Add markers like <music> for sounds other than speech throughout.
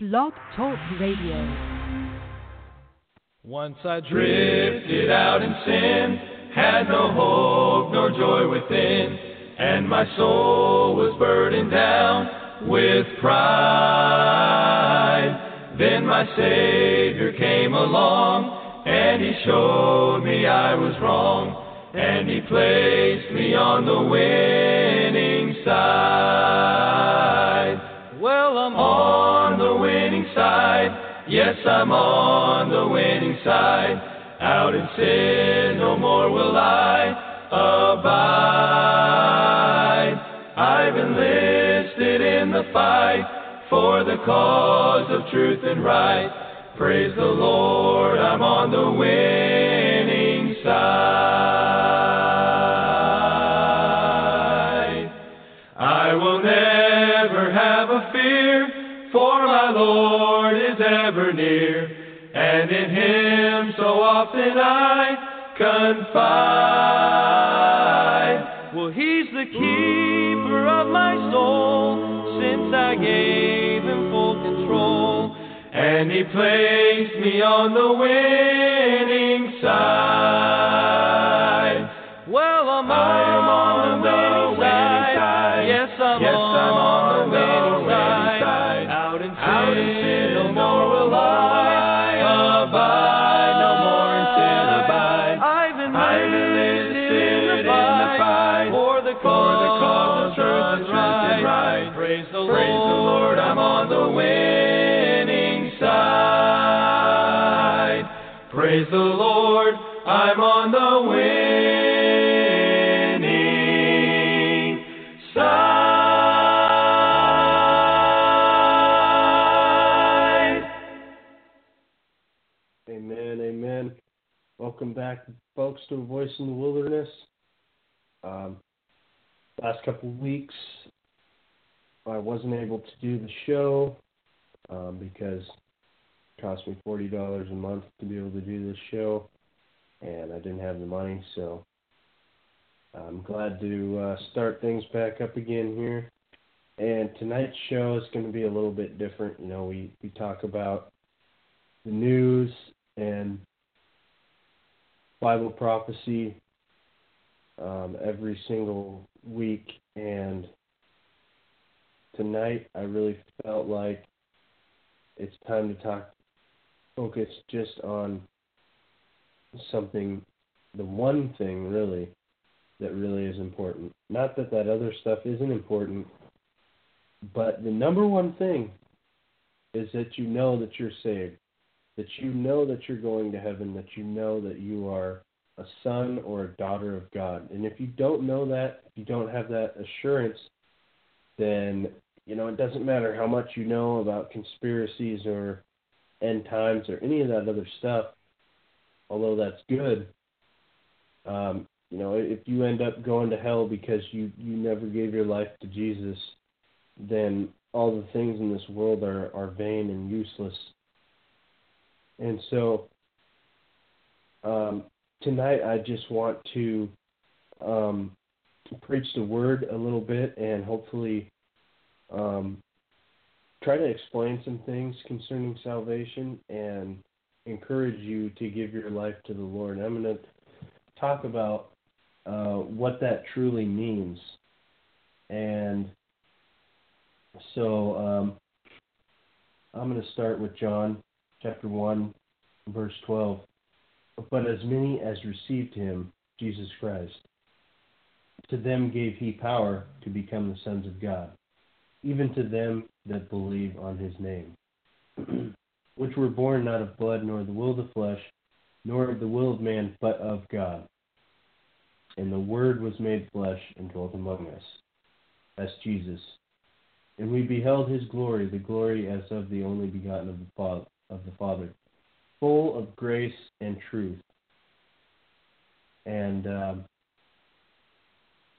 Blog Talk Radio. Once I drifted out in sin, had no hope nor joy within, and my soul was burdened down with pride. Then my Savior came along, and He showed me I was wrong, and He placed me on the winning side. Well, I'm on side. Yes, I'm on the winning side. Out in sin, no more will I abide. I've enlisted in the fight for the cause of truth and right. Praise the Lord, I'm on the winning side. I will never have a fear, for my Lord ever near, and in Him so often I confide. Well, He's the keeper of my soul, since I gave Him full control, and He placed me on the winning side. Lord, I'm on the winning side. Amen, amen. Welcome back, folks, to A Voice in the Wilderness. Um, last couple of weeks, I wasn't able to do the show um, because cost me forty dollars a month to be able to do this show, and I didn't have the money. So I'm glad to uh, start things back up again here. And tonight's show is going to be a little bit different. You know, we we talk about the news and Bible prophecy um, every single week, and tonight I really felt like it's time to talk, focus just on something, the one thing really that really is important. Not that that other stuff isn't important, but the number one thing is that you know that you're saved that you know that you're going to heaven, that you know that you are a son or a daughter of God. And if you don't know that, if you don't have that assurance, then you know it doesn't matter how much you know about conspiracies or end times or any of that other stuff. Although that's good, um, you know if you end up going to hell because you you never gave your life to Jesus, then all the things in this world are are vain and useless. And so um, tonight I just want to um, preach the word a little bit and hopefully um, try to explain some things concerning salvation and encourage you to give your life to the Lord. I'm going to talk about uh, what that truly means. And so um, I'm going to start with John chapter 1, verse 12. But as many as received him, Jesus Christ, to them gave he power to become the sons of God, even to them that believe on his name, <clears throat> which were born not of blood, nor the will of the flesh, nor of the will of man, but of God. And the Word was made flesh and dwelt among us. That's Jesus. And we beheld his glory, the glory as of the only begotten of the Father, of the Father full of grace and truth. And um,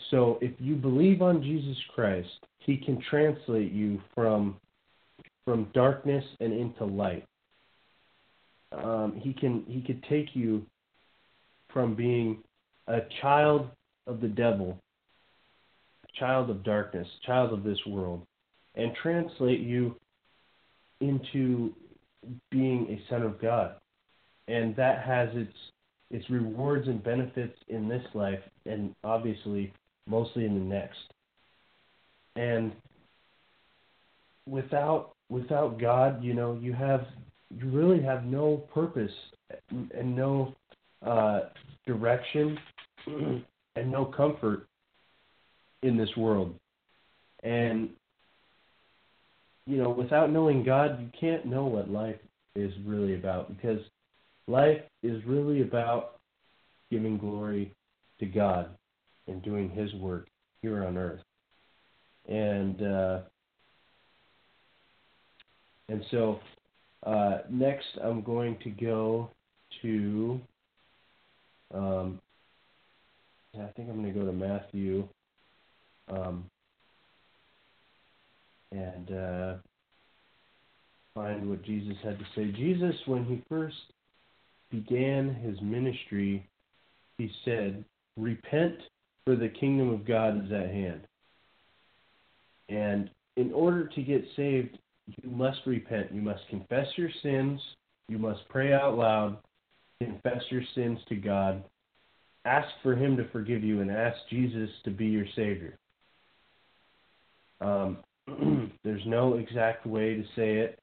so, if you believe on Jesus Christ, He can translate you from from darkness and into light. Um, he can He could take you from being a child of the devil, child of darkness, child of this world, and translate you into being a son of God, and that has its its rewards and benefits in this life, and obviously mostly in the next. And without without God, you know, you have you really have no purpose and no uh, direction <clears throat> and no comfort in this world. And you know, without knowing God, you can't know what life is really about because life is really about giving glory to God and doing His work here on earth. And uh, and so uh, next, I'm going to go to. Um, I think I'm going to go to Matthew. Um, and uh, find what Jesus had to say. Jesus, when he first began his ministry, he said, Repent, for the kingdom of God is at hand. And in order to get saved, you must repent. You must confess your sins. You must pray out loud, confess your sins to God, ask for Him to forgive you, and ask Jesus to be your Savior. Um, <clears throat> there's no exact way to say it.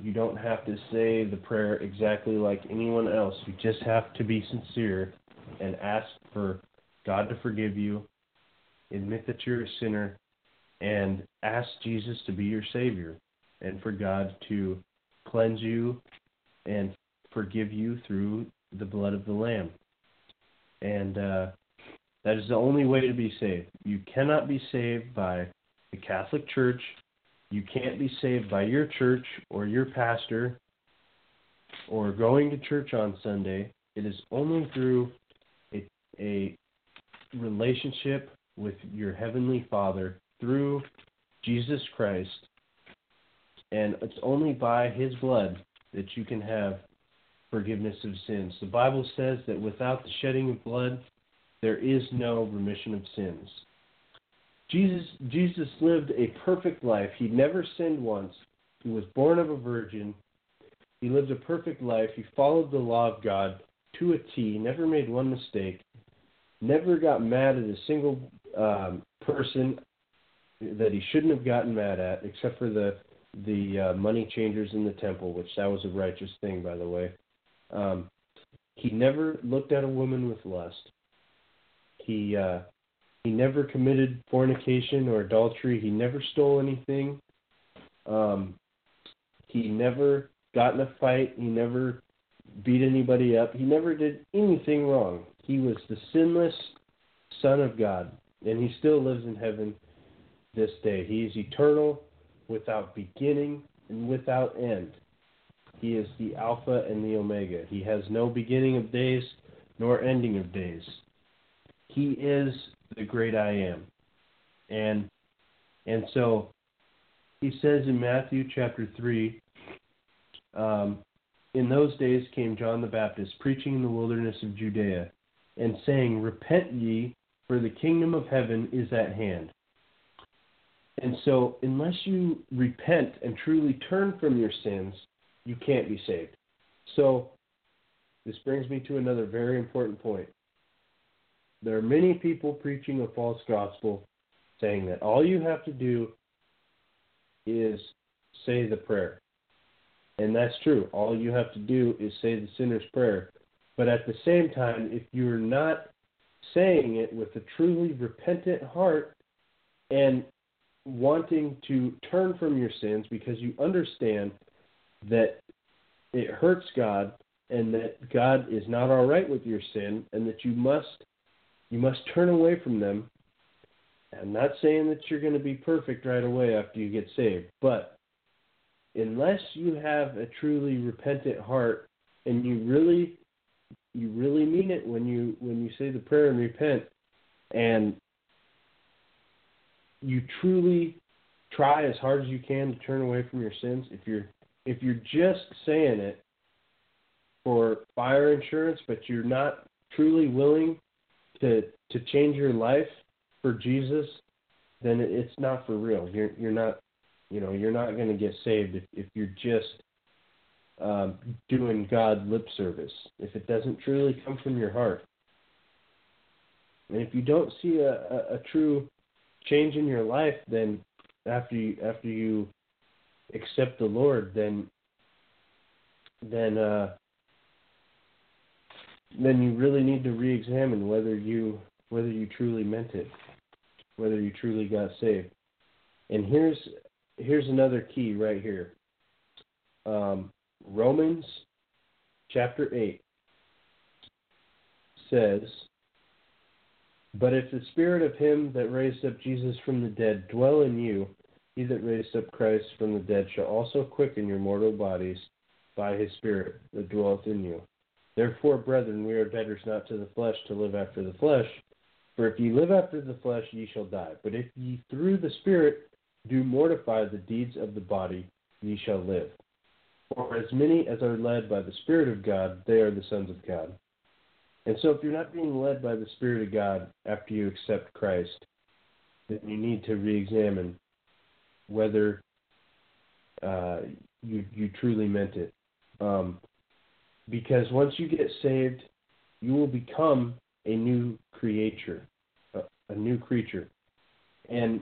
You don't have to say the prayer exactly like anyone else. You just have to be sincere and ask for God to forgive you, admit that you're a sinner, and ask Jesus to be your Savior and for God to cleanse you and forgive you through the blood of the Lamb. And uh, that is the only way to be saved. You cannot be saved by the Catholic Church. You can't be saved by your church or your pastor or going to church on Sunday. It is only through a, a relationship with your Heavenly Father through Jesus Christ and it's only by his blood that you can have forgiveness of sins. The Bible says that without the shedding of blood, there is no remission of sins. Jesus Jesus lived a perfect life. He never sinned once. He was born of a virgin. He lived a perfect life. He followed the law of God to a T, never made one mistake, never got mad at a single um, person that he shouldn't have gotten mad at, except for the the uh, money changers in the temple, which that was a righteous thing, by the way. Um, he never looked at a woman with lust. He uh, he never committed fornication or adultery. He never stole anything. Um, he never got in a fight. He never beat anybody up. He never did anything wrong. He was the sinless Son of God, and he still lives in heaven this day. He is eternal without beginning and without end. He is the Alpha and the Omega. He has no beginning of days nor ending of days. He is the great I am. And and so he says in Matthew chapter 3 um, In those days came John the Baptist, preaching in the wilderness of Judea, and saying, Repent ye, for the kingdom of heaven is at hand. And so, unless you repent and truly turn from your sins, you can't be saved. So, this brings me to another very important point. There are many people preaching a false gospel saying that all you have to do is say the prayer. And that's true. All you have to do is say the sinner's prayer. But at the same time, if you're not saying it with a truly repentant heart and wanting to turn from your sins because you understand that it hurts God and that God is not all right with your sin and that you must you must turn away from them. I'm not saying that you're going to be perfect right away after you get saved, but unless you have a truly repentant heart and you really you really mean it when you when you say the prayer and repent and you truly try as hard as you can to turn away from your sins, if you're if you're just saying it for fire insurance, but you're not truly willing to to change your life for Jesus, then it's not for real. You're you're not You know, you're not going to get saved if, if you're just um, doing God lip service, if it doesn't truly come from your heart. And if you don't see a, a, a true change in your life, then after you after you accept the Lord, then then uh, then you really need to re-examine whether you whether you truly meant it, whether you truly got saved. And here's here's another key right here. Um, Romans chapter eight says, "But if the spirit of him that raised up Jesus from the dead dwell in you, he that raised up Christ from the dead shall also quicken your mortal bodies by his Spirit that dwelleth in you. Therefore, brethren, we are debtors not to the flesh to live after the flesh. For if ye live after the flesh, ye shall die. But if ye through the Spirit do mortify the deeds of the body, ye shall live. For as many as are led by the Spirit of God, they are the sons of God. And so, if you're not being led by the Spirit of God after you accept Christ, then you need to re examine whether uh, you you truly meant it. Um, because once you get saved, you will become a new creature, a, a new creature. And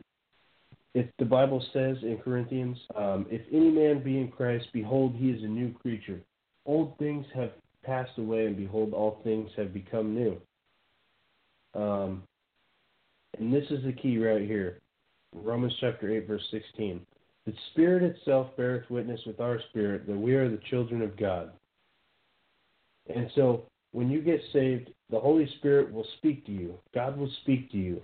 if the Bible says in Corinthians, um, if any man be in Christ, behold, he is a new creature. Old things have passed away, and behold, all things have become new. Um, and this is the key right here. Romans chapter 8, verse 16. The Spirit itself beareth witness with our spirit that we are the children of God. And so, when you get saved, the Holy Spirit will speak to you. God will speak to you.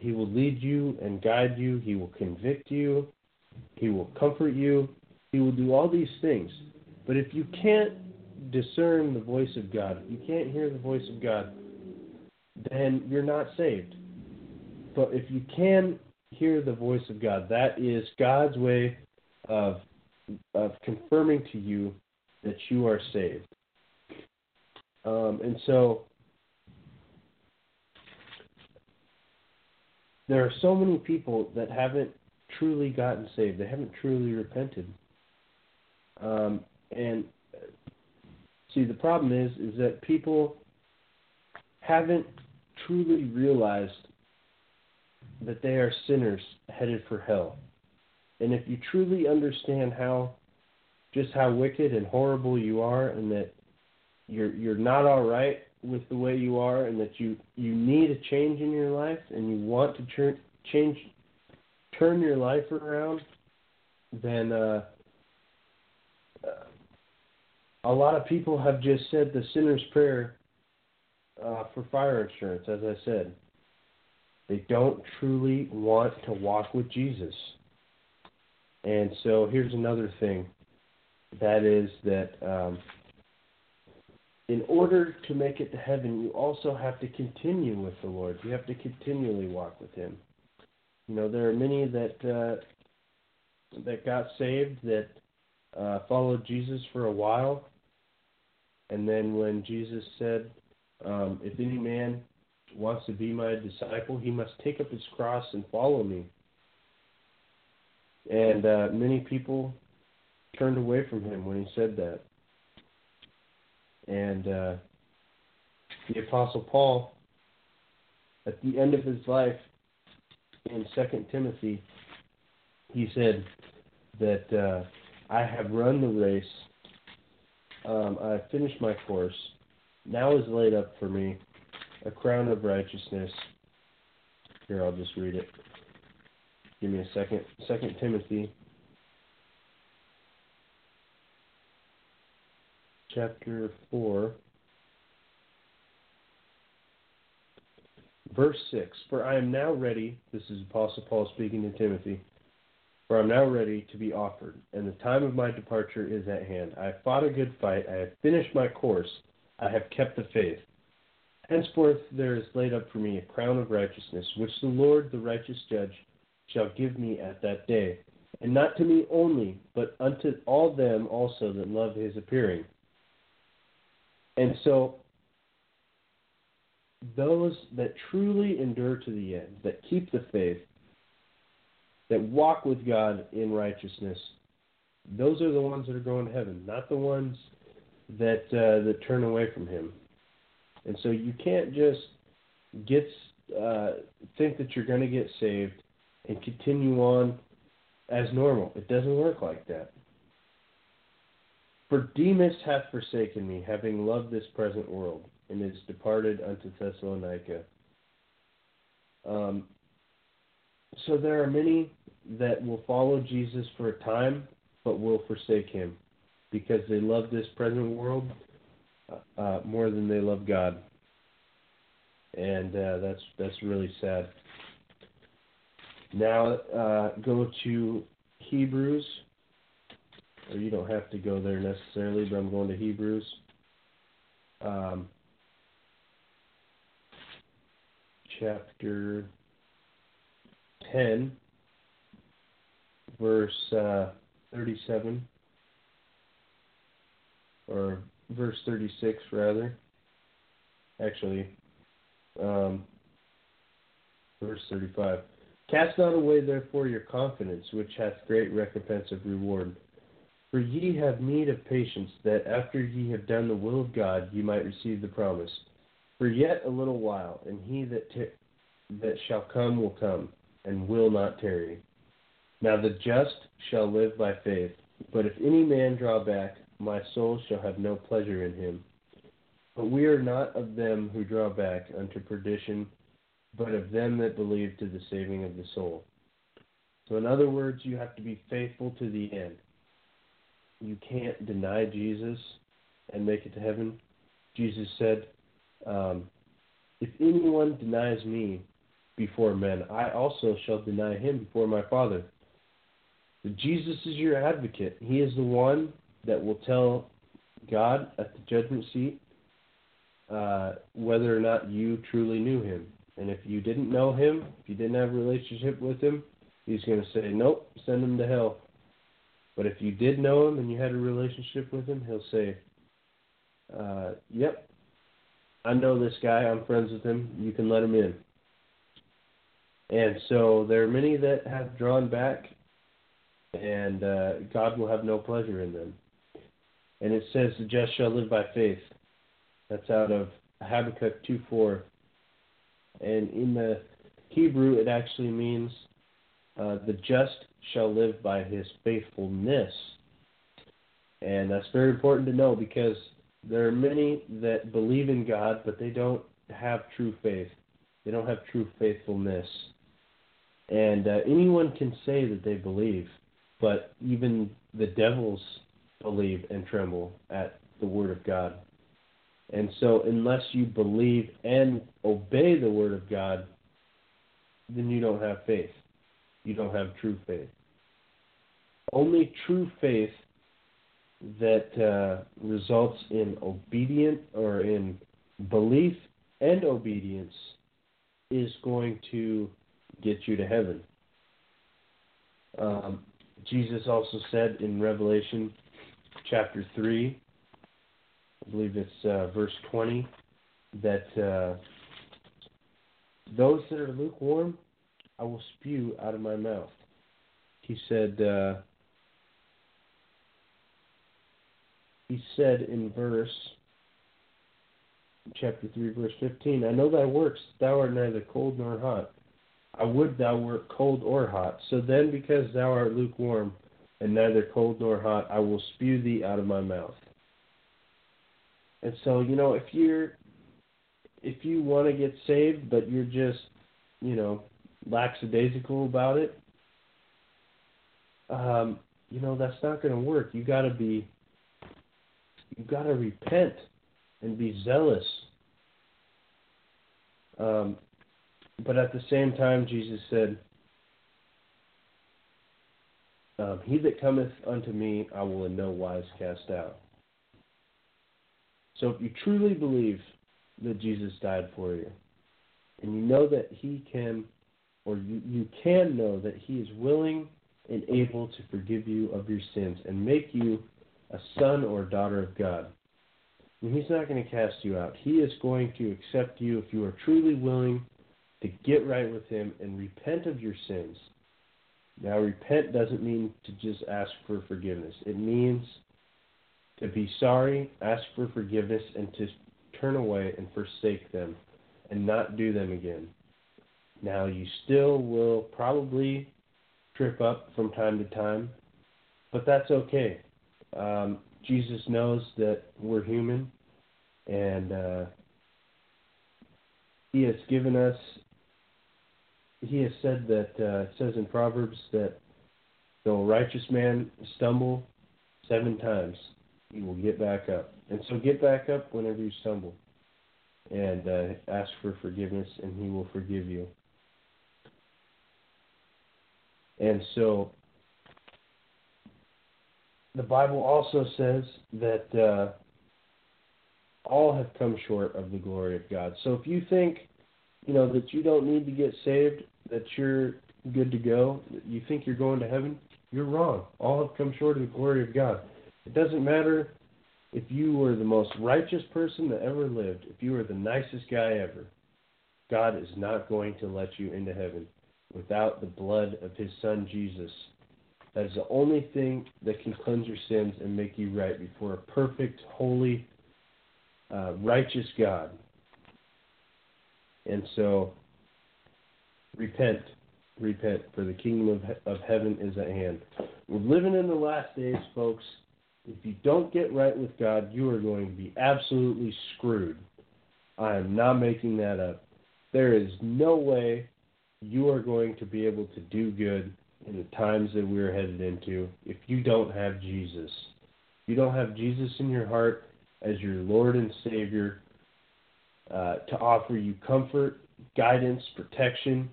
He will lead you and guide you. He will convict you. He will comfort you. He will do all these things. But if you can't discern the voice of God, if you can't hear the voice of God, then you're not saved. But if you can hear the voice of God. That is God's way of of confirming to you that you are saved. Um, and so there are so many people that haven't truly gotten saved. They haven't truly repented. Um, and see, the problem is, is that people haven't truly realized that they are sinners headed for hell. And if you truly understand how just how wicked and horrible you are and that you're you're not all right with the way you are and that you you need a change in your life and you want to turn change turn your life around then uh, uh, a lot of people have just said the sinner's prayer uh, for fire insurance as i said they don't truly want to walk with Jesus. And so here's another thing that is that um, in order to make it to heaven, you also have to continue with the Lord. You have to continually walk with Him. You know, there are many that uh, that got saved that uh, followed Jesus for a while, and then when Jesus said, um, "If any man wants to be my disciple, he must take up his cross and follow me. And uh, many people turned away from him when he said that. And uh, the Apostle Paul, at the end of his life, in Second Timothy, he said that uh, I have run the race, um, I have finished my course. Now is laid up for me a crown of righteousness. Here, I'll just read it. Give me a second. Second Timothy, chapter four, verse six. For I am now ready. This is Apostle Paul speaking to Timothy. For I am now ready to be offered, and the time of my departure is at hand. I have fought a good fight. I have finished my course. I have kept the faith. Henceforth there is laid up for me a crown of righteousness, which the Lord, the righteous judge, shall give me at that day, and not to me only, but unto all them also that love his appearing. And so, those that truly endure to the end, that keep the faith, that walk with God in righteousness, those are the ones that are going to heaven, not the ones that uh, that turn away from Him. And so you can't just get uh, think that you're going to get saved and continue on as normal. It doesn't work like that. For Demas hath forsaken me, having loved this present world, and is departed unto Thessalonica. Um, so there are many that will follow Jesus for a time, but will forsake him because they love this present world uh, uh more than they love God, and uh, that's that's really sad. Now uh, go to Hebrews or you don't have to go there necessarily, but I'm going to Hebrews. Um, chapter 10, verse uh, 37, or verse 36, rather. Actually, um, verse 35. Cast not away, therefore, your confidence, which hath great recompense of reward. For ye have need of patience, that after ye have done the will of God, ye might receive the promise. For yet a little while, and he that that shall come will come, and will not tarry. Now the just shall live by faith. But if any man draw back, my soul shall have no pleasure in him. But we are not of them who draw back unto perdition, but of them that believe to the saving of the soul. So, in other words, you have to be faithful to the end you can't deny Jesus and make it to heaven. Jesus said, um, If anyone denies me before men, I also shall deny him before my Father. But Jesus is your advocate. He is the one that will tell God at the judgment seat uh, whether or not you truly knew him. And if you didn't know him, if you didn't have a relationship with him, he's going to say, Nope, send him to hell. But if you did know him and you had a relationship with him, he'll say, uh, "Yep, I know this guy. I'm friends with him. You can let him in." And so there are many that have drawn back, and uh, God will have no pleasure in them. And it says, "The just shall live by faith." That's out of Habakkuk 2:4. And in the Hebrew, it actually means uh, the just shall live by his faithfulness. And that's very important to know because there are many that believe in God, but they don't have true faith. They don't have true faithfulness. And uh, anyone can say that they believe, but even the devils believe and tremble at the Word of God. And so, unless you believe and obey the Word of God, then you don't have faith. You don't have true faith only true faith that uh, results in obedient or in belief and obedience is going to get you to heaven. Um, Jesus also said in Revelation chapter 3, I believe it's uh, verse 20, that uh, those that are lukewarm, I will spew out of my mouth. He said, uh, he said in verse chapter 3 verse 15 i know thy works thou art neither cold nor hot. I would thou wert cold or hot. So then because thou art lukewarm and neither cold nor hot i will spew thee out of my mouth. And so you know if you're if you want to get saved but you're just you know lackadaisical about it um you know that's not going to work you got to be You've got to repent and be zealous. Um, but at the same time, Jesus said, um, He that cometh unto me, I will in no wise cast out. So if you truly believe that Jesus died for you, and you know that He can, or you, you can know that He is willing and able to forgive you of your sins and make you a son or daughter of God. And He's not going to cast you out. He is going to accept you if you are truly willing to get right with Him and repent of your sins. Now, repent doesn't mean to just ask for forgiveness. It means to be sorry, ask for forgiveness, and to turn away and forsake them and not do them again. Now, you still will probably trip up from time to time, but that's okay. Um, Jesus knows that we're human, and uh, He has given us he has said that uh, it says in Proverbs that a righteous man stumble seven times, he will get back up. And so get back up whenever you stumble, and uh, ask for forgiveness, and he will forgive you. And so the Bible also says that uh, all have come short of the glory of God. So if you think you know that you don't need to get saved, that you're good to go, that you think you're going to heaven, you're wrong. All have come short of the glory of God. It doesn't matter if you were the most righteous person that ever lived, if you were the nicest guy ever. God is not going to let you into heaven without the blood of his son Jesus. That is the only thing that can cleanse your sins and make you right before a perfect, holy, uh, righteous God. And so, repent, repent, for the kingdom of, of heaven is at hand. We're living in the last days, folks. If you don't get right with God, you are going to be absolutely screwed. I am not making that up. There is no way you are going to be able to do good in the times that we're headed into if you don't have Jesus. If you don't have Jesus in your heart as your Lord and Savior, uh, to offer you comfort, guidance, protection.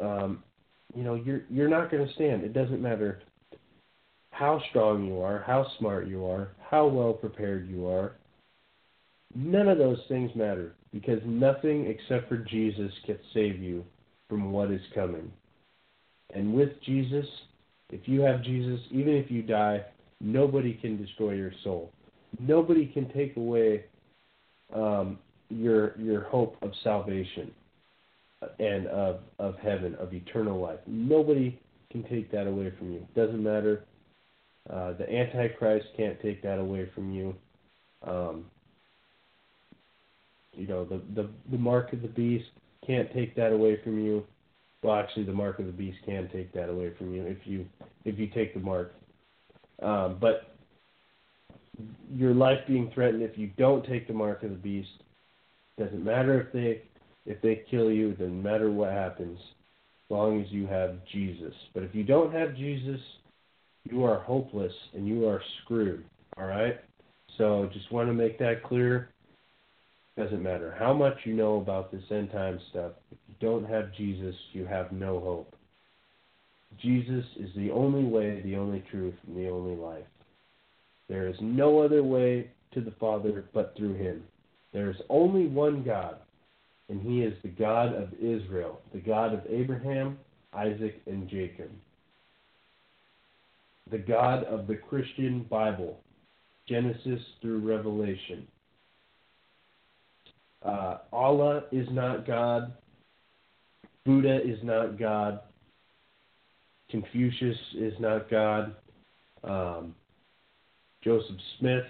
Um, you know, you're you're not going to stand. It doesn't matter how strong you are, how smart you are, how well prepared you are. None of those things matter because nothing except for Jesus can save you from what is coming. And with Jesus, if you have Jesus, even if you die, nobody can destroy your soul. Nobody can take away um, your your hope of salvation and of of heaven, of eternal life. Nobody can take that away from you. Doesn't matter. Uh, the Antichrist can't take that away from you. Um, you know the, the the mark of the beast can't take that away from you. Well, actually, the mark of the beast can take that away from you if you if you take the mark. Um, but your life being threatened if you don't take the mark of the beast. Doesn't matter if they if they kill you, doesn't matter what happens, as long as you have Jesus. But if you don't have Jesus, you are hopeless and you are screwed. All right? So just want to make that clear. Doesn't matter how much you know about this end time stuff. If you don't have Jesus, you have no hope. Jesus is the only way, the only truth, and the only life. There is no other way to the Father but through him. There is only one God, and he is the God of Israel, the God of Abraham, Isaac, and Jacob. The God of the Christian Bible, Genesis through Revelation. Uh, Allah is not God. Buddha is not God. Confucius is not God. Um, Joseph Smith.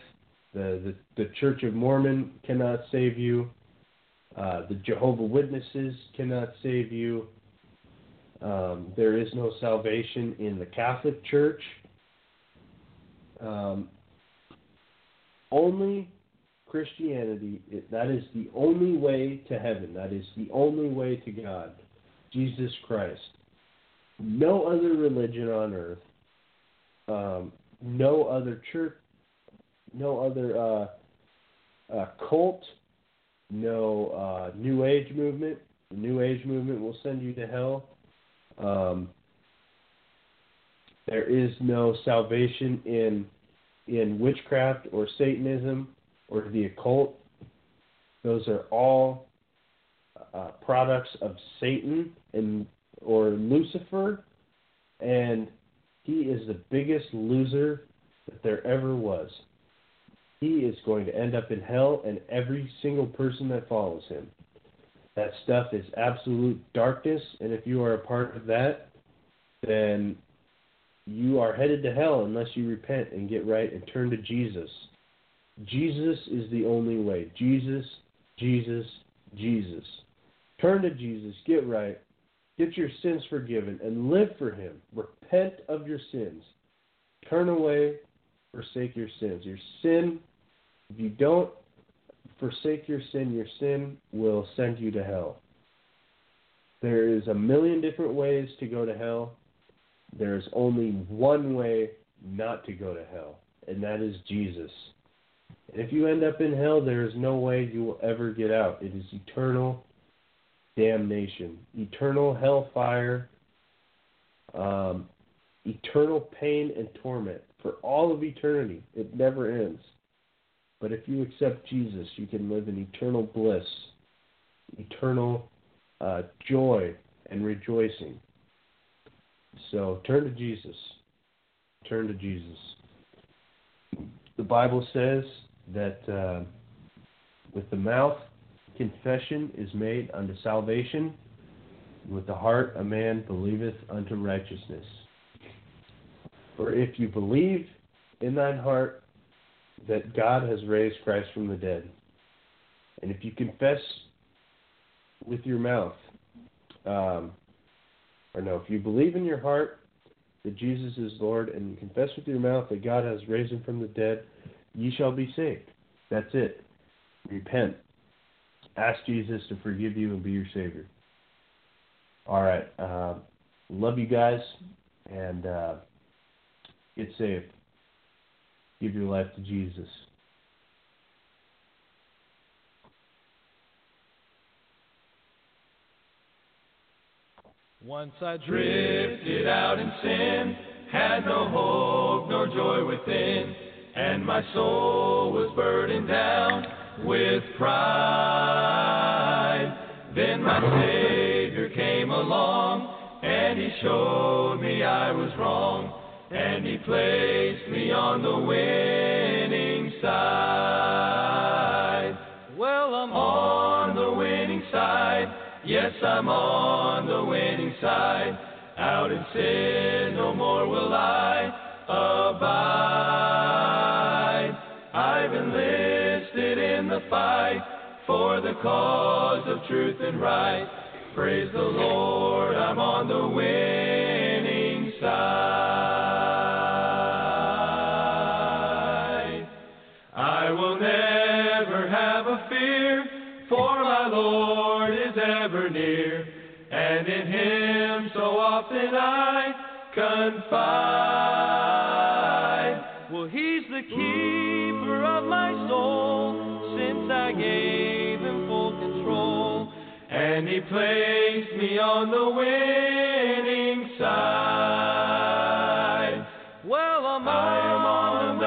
The, the, the Church of Mormon cannot save you. Uh, the Jehovah Witnesses cannot save you. Um, there is no salvation in the Catholic Church. Um, only Christianity, that is the only way to heaven. That is the only way to God. Jesus Christ. No other religion on earth, um, no other church, no other uh, uh, cult, no uh, New Age movement. The New Age movement will send you to hell. Um, there is no salvation in in witchcraft or Satanism or the occult. Those are all uh, products of Satan and or Lucifer, and he is the biggest loser that there ever was he is going to end up in hell and every single person that follows him. That stuff is absolute darkness, and if you are a part of that, then you are headed to hell unless you repent and get right and turn to Jesus. Jesus is the only way. Jesus, Jesus, Jesus. Turn to Jesus, get right, get your sins forgiven, and live for Him. Repent of your sins. Turn away, forsake your sins. Your sin, if you don't forsake your sin, your sin will send you to hell. There is a million different ways to go to hell. There is only one way not to go to hell, and that is Jesus. If you end up in hell, there is no way you will ever get out. It is eternal damnation, eternal hellfire, um, eternal pain and torment for all of eternity. It never ends. But if you accept Jesus, you can live in eternal bliss, eternal uh, joy, and rejoicing. So turn to Jesus. Turn to Jesus. The Bible says that uh, with the mouth confession is made unto salvation, with the heart a man believeth unto righteousness. For if you believe in thine heart that God has raised Christ from the dead, and if you confess with your mouth, um, or no, if you believe in your heart that Jesus is Lord and confess with your mouth that God has raised him from the dead, ye shall be saved. That's it. Repent. Ask Jesus to forgive you and be your Savior. All right. Uh, love you guys and uh, get saved. Give your life to Jesus. Once I drifted out in sin, had no hope nor joy within, and my soul was burdened down with pride. Then my Savior came along, and He showed me I was wrong, and He placed me on the winning side. Well, I'm on the winning side. Yes, I'm on the winning side. Out in sin, no more will I abide. I've enlisted in the fight for the cause of truth and right. Praise the Lord, I'm on the winning I confide. Well, He's the keeper of my soul since I gave Him full control, and He placed me on the winning side. Well, I'm I am on the